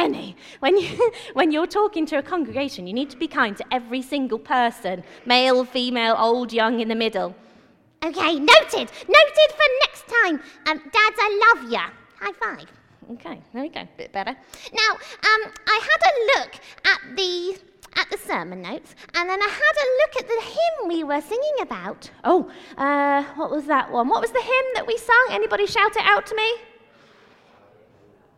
Penny, when, you, when you're talking to a congregation, you need to be kind to every single person male, female, old, young, in the middle. Okay, noted. Noted for next time. Um, Dads, I love ya. High five. Okay, there we go, bit better. Now, um, I had a look at the at the sermon notes, and then I had a look at the hymn we were singing about. Oh, uh, what was that one? What was the hymn that we sung? Anybody shout it out to me?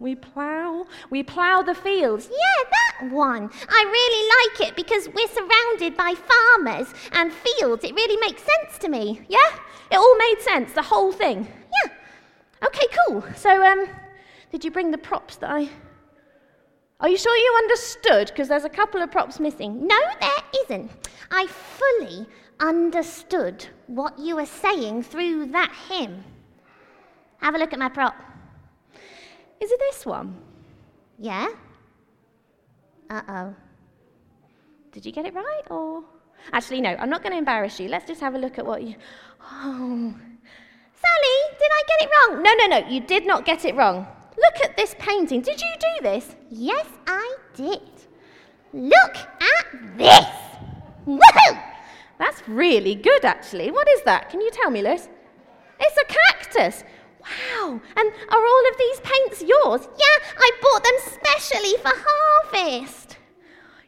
We plough, we plough the fields. Yeah, that one. I really like it because we're surrounded by farmers and fields. It really makes sense to me. Yeah? It all made sense, the whole thing. Yeah. Okay, cool. So, um, did you bring the props that I. Are you sure you understood? Because there's a couple of props missing. No, there isn't. I fully understood what you were saying through that hymn. Have a look at my prop. Is it this one? Yeah? Uh oh. Did you get it right or? Actually, no, I'm not going to embarrass you. Let's just have a look at what you. Oh. Sally, did I get it wrong? No, no, no, you did not get it wrong. Look at this painting. Did you do this? Yes, I did. Look at this! Woohoo! That's really good, actually. What is that? Can you tell me, Liz? It's a cactus. Wow. And are all of these paints yours? Yeah, I bought them specially for harvest.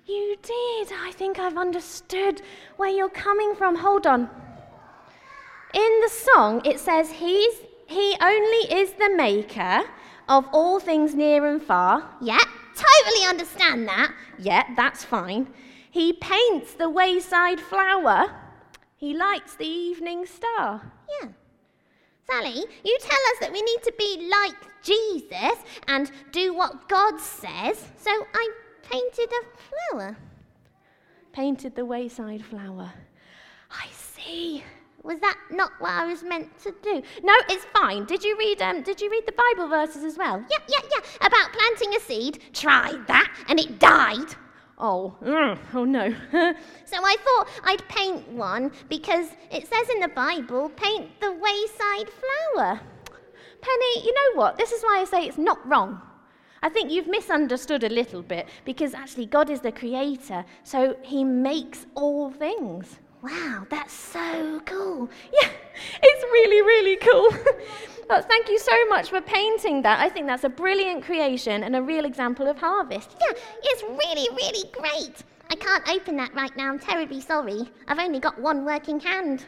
You did. I think I've understood where you're coming from. Hold on. In the song, it says, He's, He only is the maker of all things near and far. Yeah, totally understand that. Yeah, that's fine. He paints the wayside flower. He lights the evening star. Yeah. Sally, you tell us that we need to be like Jesus and do what God says, so I painted a flower. Painted the wayside flower. I see. Was that not what I was meant to do? No, it's fine. Did you read um did you read the Bible verses as well? Yeah, yeah, yeah. About planting a seed. Tried that and it died. Oh, mm, oh no. so I thought I'd paint one because it says in the Bible, paint the wayside flower. Penny, you know what? This is why I say it's not wrong. I think you've misunderstood a little bit because actually God is the creator, so he makes all things. Wow, that's so cool. Yeah, it's really, really cool. but thank you so much for painting that. I think that's a brilliant creation and a real example of harvest. Yeah, it's really, really great. I can't open that right now. I'm terribly sorry. I've only got one working hand.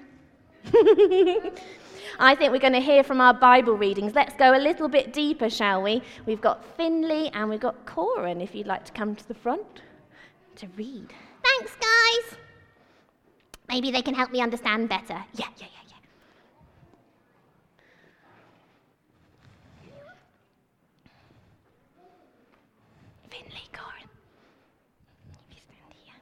I think we're going to hear from our Bible readings. Let's go a little bit deeper, shall we? We've got Finley and we've got Corin, if you'd like to come to the front to read. Thanks, guys. Maybe they can help me understand better. Yeah, yeah, yeah, yeah. Finley, Corin. You stand here.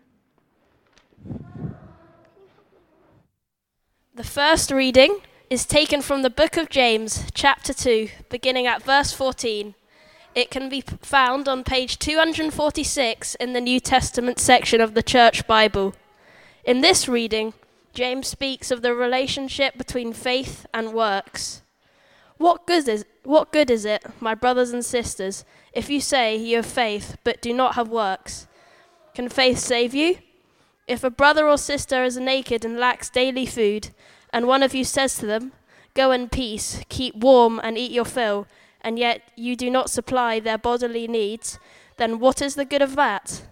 The first reading is taken from the book of James, chapter 2, beginning at verse 14. It can be found on page 246 in the New Testament section of the Church Bible. In this reading, James speaks of the relationship between faith and works. What good is what good is it, my brothers and sisters, if you say you have faith but do not have works? Can faith save you? If a brother or sister is naked and lacks daily food, and one of you says to them, Go in peace, keep warm and eat your fill, and yet you do not supply their bodily needs, then what is the good of that?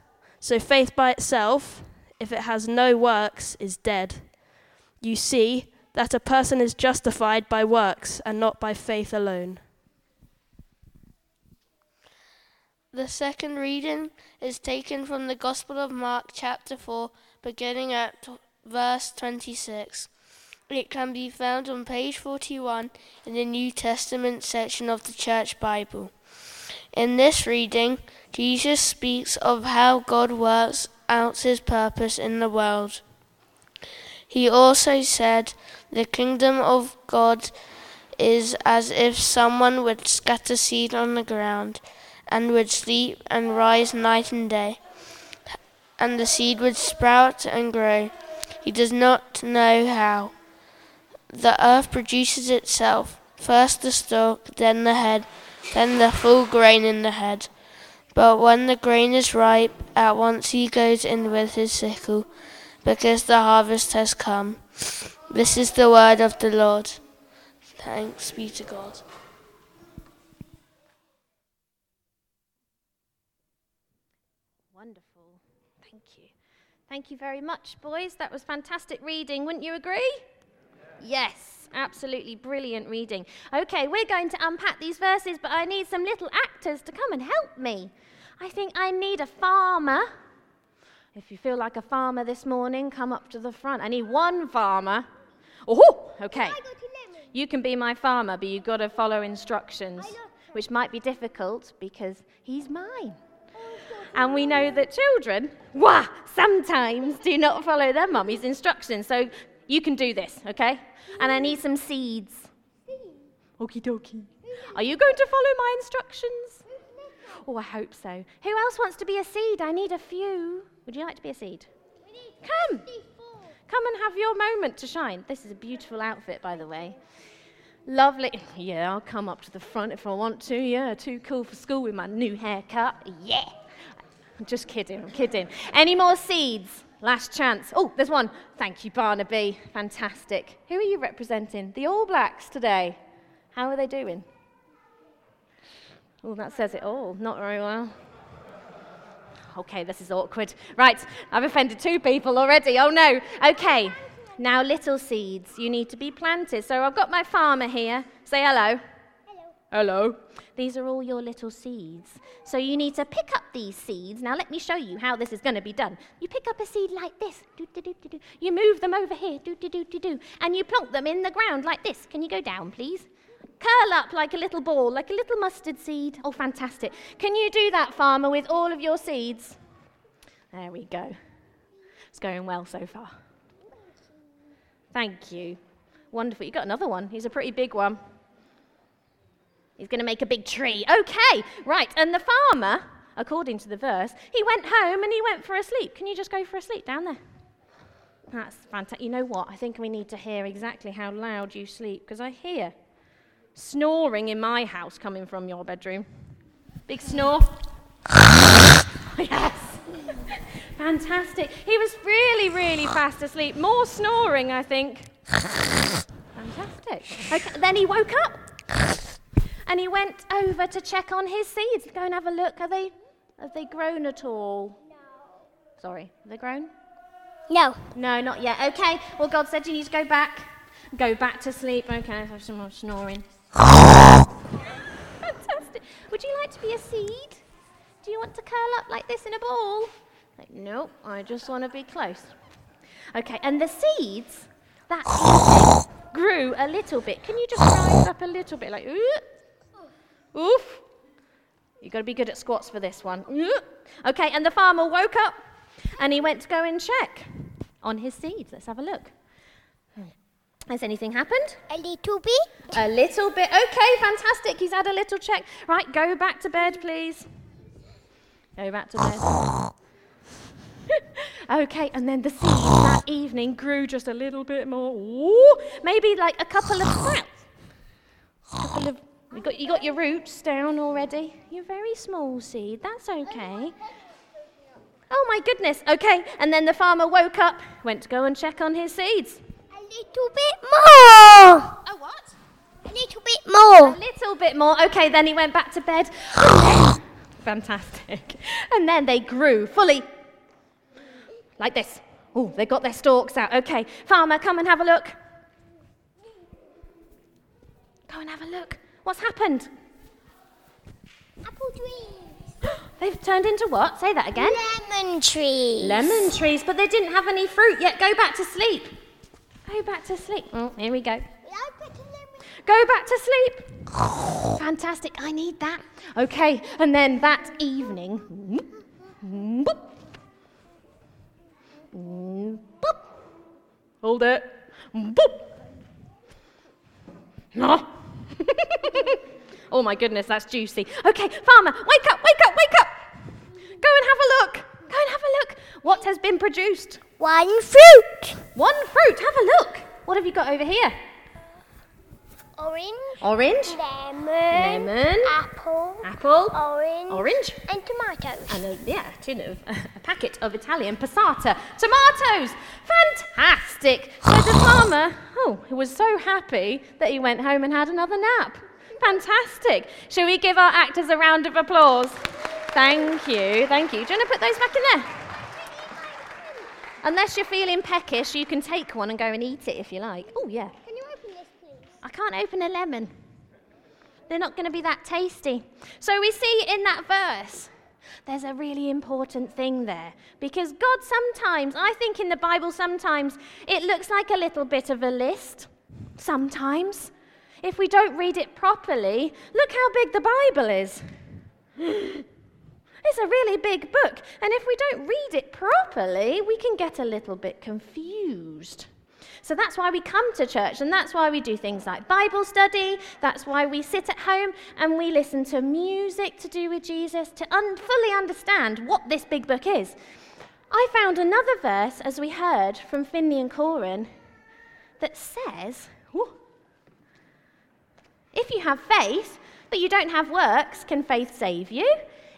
So faith by itself, if it has no works, is dead. You see that a person is justified by works and not by faith alone. The second reading is taken from the Gospel of Mark, chapter 4, beginning at t- verse 26. It can be found on page 41 in the New Testament section of the Church Bible. In this reading, Jesus speaks of how God works out his purpose in the world. He also said, The kingdom of God is as if someone would scatter seed on the ground, and would sleep and rise night and day, and the seed would sprout and grow. He does not know how. The earth produces itself, first the stalk, then the head, then the full grain in the head. But when the grain is ripe, at once he goes in with his sickle, because the harvest has come. This is the word of the Lord. Thanks be to God. Wonderful. Thank you. Thank you very much, boys. That was fantastic reading. Wouldn't you agree? Yes, absolutely brilliant reading. Okay, we're going to unpack these verses, but I need some little actors to come and help me. I think I need a farmer. If you feel like a farmer this morning, come up to the front. I need one farmer. Oh, okay. You can be my farmer, but you've got to follow instructions, which might be difficult because he's mine. And we know that children, wah, sometimes do not follow their mummy's instructions. So you can do this, okay? And I need some seeds. Okie dokie. Are you going to follow my instructions? Oh, I hope so. Who else wants to be a seed? I need a few. Would you like to be a seed? Come. Come and have your moment to shine. This is a beautiful outfit, by the way. Lovely. Yeah, I'll come up to the front if I want to. Yeah, too cool for school with my new haircut. Yeah. I'm just kidding, I'm kidding. Any more seeds? Last chance. Oh, there's one. Thank you, Barnaby. Fantastic. Who are you representing? The All Blacks today. How are they doing? Oh, that says it all. Not very well. Okay, this is awkward. Right, I've offended two people already. Oh no. Okay, now little seeds. You need to be planted. So I've got my farmer here. Say hello. Hello. These are all your little seeds. So you need to pick up these seeds. Now let me show you how this is going to be done. You pick up a seed like this. You move them over here. And you plonk them in the ground like this. Can you go down, please? Curl up like a little ball, like a little mustard seed. Oh, fantastic. Can you do that, farmer, with all of your seeds? There we go. It's going well so far. Thank you. Wonderful. You got another one. He's a pretty big one. He's going to make a big tree. Okay, right. And the farmer, according to the verse, he went home and he went for a sleep. Can you just go for a sleep down there? That's fantastic. You know what? I think we need to hear exactly how loud you sleep because I hear snoring in my house coming from your bedroom. Big snore. yes. Fantastic. He was really, really fast asleep. More snoring, I think. Fantastic. Okay, then he woke up and he went over to check on his seeds. Go and have a look. Are they, have they grown at all? No. Sorry, have they grown? No. No, not yet. Okay. Well, God said you need to go back. Go back to sleep. Okay, let's have some more snoring. Fantastic. Would you like to be a seed? Do you want to curl up like this in a ball? Like, nope, I just want to be close. Okay, and the seeds, that grew a little bit. Can you just rise up a little bit? Like, ooh, oof. You've got to be good at squats for this one. Okay, and the farmer woke up and he went to go and check on his seeds. Let's have a look. Has anything happened? A little bit. A little bit. Okay, fantastic. He's had a little check. Right, go back to bed, please. Go back to bed. okay, and then the seeds that evening grew just a little bit more. Ooh, maybe like a couple of. A couple of. You got, you got your roots down already. You're a very small seed. That's okay. Oh my goodness. Okay, and then the farmer woke up, went to go and check on his seeds. A little bit more. Oh, what? A little bit more. A little bit more. Okay, then he went back to bed. Fantastic. And then they grew fully like this. Oh, they got their stalks out. Okay, farmer, come and have a look. Go and have a look. What's happened? Apple trees. They've turned into what? Say that again. Lemon trees. Lemon trees, but they didn't have any fruit yet. Go back to sleep. Go back to sleep. Oh, here we go. Go back to sleep. Fantastic. I need that. Okay, and then that evening. boop, boop. Hold it. Boop. No. oh my goodness, that's juicy. Okay, farmer, wake up, wake up, wake up. Go and have a look. Go and have a look. What has been produced? One fruit. One fruit. Have a look. What have you got over here? Orange. Orange. Lemon. Lemon. Apple. Apple. Orange. Orange. And tomatoes. And a, yeah, a tin of a packet of Italian passata. Tomatoes! Fantastic! So the farmer, oh, he was so happy that he went home and had another nap. Fantastic. Shall we give our actors a round of applause? Thank you, thank you. Do you want to put those back in there? Unless you're feeling peckish, you can take one and go and eat it if you like. Oh, yeah. Can you open this, please? I can't open a lemon. They're not going to be that tasty. So we see in that verse, there's a really important thing there. Because God sometimes, I think in the Bible, sometimes it looks like a little bit of a list. Sometimes. If we don't read it properly, look how big the Bible is. It's a really big book, and if we don't read it properly, we can get a little bit confused. So that's why we come to church, and that's why we do things like Bible study. That's why we sit at home and we listen to music to do with Jesus to un- fully understand what this big book is. I found another verse, as we heard from Finley and Corin, that says, if you have faith, but you don't have works, can faith save you?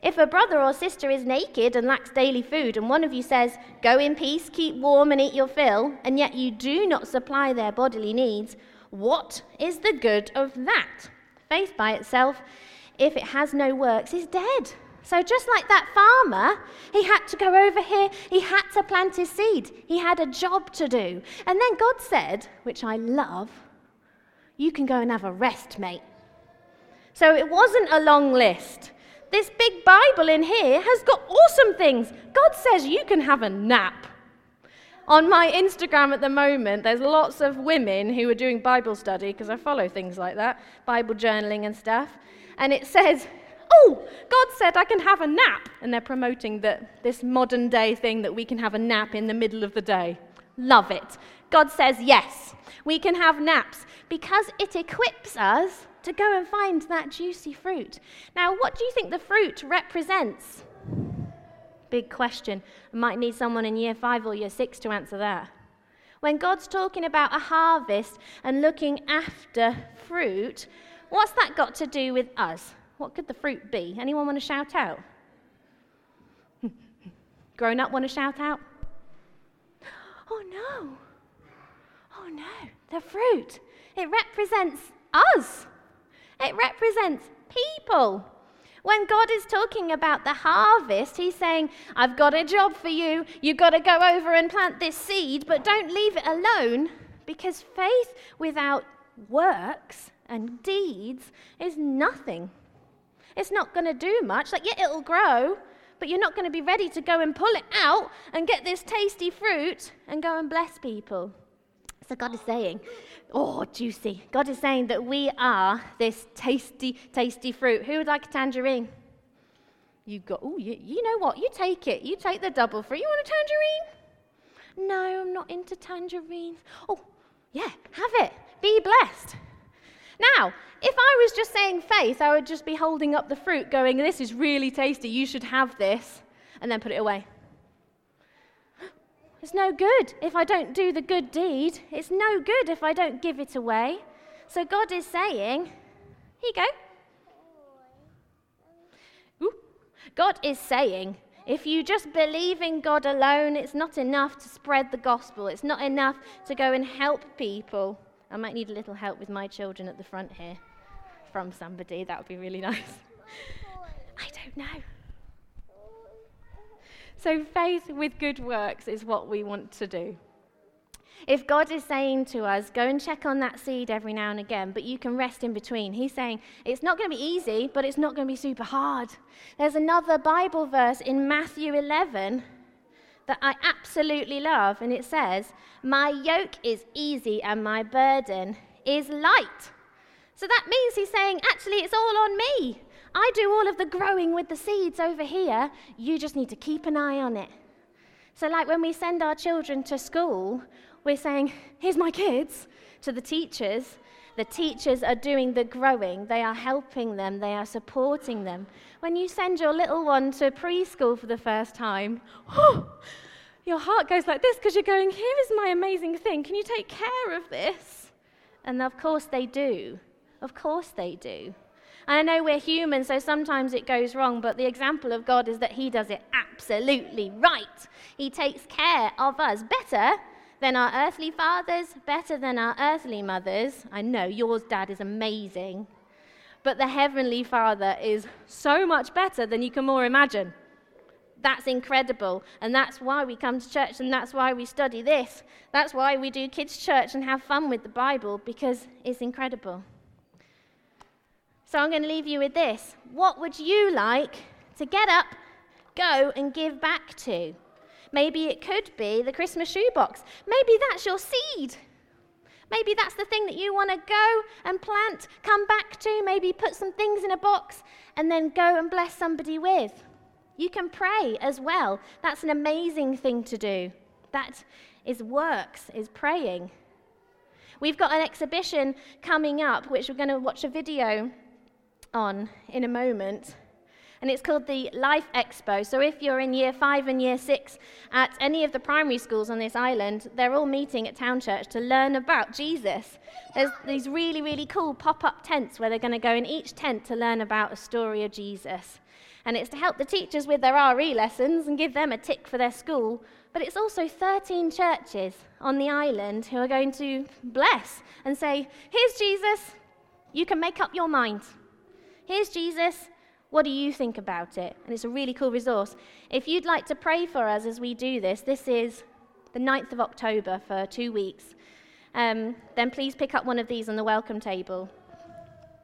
If a brother or sister is naked and lacks daily food, and one of you says, Go in peace, keep warm, and eat your fill, and yet you do not supply their bodily needs, what is the good of that? Faith by itself, if it has no works, is dead. So, just like that farmer, he had to go over here, he had to plant his seed, he had a job to do. And then God said, which I love, You can go and have a rest, mate. So, it wasn't a long list. This big Bible in here has got awesome things. God says you can have a nap. On my Instagram at the moment, there's lots of women who are doing Bible study because I follow things like that, Bible journaling and stuff. And it says, Oh, God said I can have a nap. And they're promoting that this modern day thing that we can have a nap in the middle of the day. Love it. God says, Yes, we can have naps because it equips us to go and find that juicy fruit. Now, what do you think the fruit represents? Big question. I might need someone in year five or year six to answer that. When God's talking about a harvest and looking after fruit, what's that got to do with us? What could the fruit be? Anyone want to shout out? Grown up want to shout out? Oh no. Oh no. The fruit. It represents us. It represents people. When God is talking about the harvest, He's saying, I've got a job for you. You've got to go over and plant this seed, but don't leave it alone because faith without works and deeds is nothing. It's not going to do much. Like, yeah, it'll grow, but you're not going to be ready to go and pull it out and get this tasty fruit and go and bless people. So God is saying, oh, juicy. God is saying that we are this tasty, tasty fruit. Who would like a tangerine? You got, oh, you, you know what? You take it. You take the double fruit. You want a tangerine? No, I'm not into tangerines. Oh, yeah, have it. Be blessed. Now, if I was just saying faith, I would just be holding up the fruit, going, This is really tasty. You should have this, and then put it away. It's no good if I don't do the good deed. It's no good if I don't give it away. So God is saying, Here you go. Ooh. God is saying, if you just believe in God alone, it's not enough to spread the gospel. It's not enough to go and help people. I might need a little help with my children at the front here from somebody. That would be really nice. I don't know. So, faith with good works is what we want to do. If God is saying to us, go and check on that seed every now and again, but you can rest in between, He's saying it's not going to be easy, but it's not going to be super hard. There's another Bible verse in Matthew 11 that I absolutely love, and it says, My yoke is easy and my burden is light. So that means He's saying, actually, it's all on me. I do all of the growing with the seeds over here. You just need to keep an eye on it. So, like when we send our children to school, we're saying, Here's my kids to the teachers. The teachers are doing the growing, they are helping them, they are supporting them. When you send your little one to preschool for the first time, oh, your heart goes like this because you're going, Here is my amazing thing. Can you take care of this? And of course they do. Of course they do. And I know we're human, so sometimes it goes wrong, but the example of God is that He does it absolutely right. He takes care of us better than our earthly fathers, better than our earthly mothers. I know yours, Dad, is amazing. But the Heavenly Father is so much better than you can more imagine. That's incredible. And that's why we come to church and that's why we study this. That's why we do kids' church and have fun with the Bible because it's incredible. So I'm going to leave you with this. What would you like to get up, go, and give back to? Maybe it could be the Christmas shoebox. Maybe that's your seed. Maybe that's the thing that you want to go and plant, come back to, maybe put some things in a box, and then go and bless somebody with. You can pray as well. That's an amazing thing to do. That is works, is praying. We've got an exhibition coming up, which we're going to watch a video on in a moment. And it's called the Life Expo. So if you're in year five and year six at any of the primary schools on this island, they're all meeting at Town Church to learn about Jesus. There's these really, really cool pop up tents where they're going to go in each tent to learn about a story of Jesus. And it's to help the teachers with their RE lessons and give them a tick for their school. But it's also 13 churches on the island who are going to bless and say, Here's Jesus, you can make up your mind. Here's Jesus. What do you think about it? And it's a really cool resource. If you'd like to pray for us as we do this, this is the 9th of October for two weeks. Um, then please pick up one of these on the welcome table.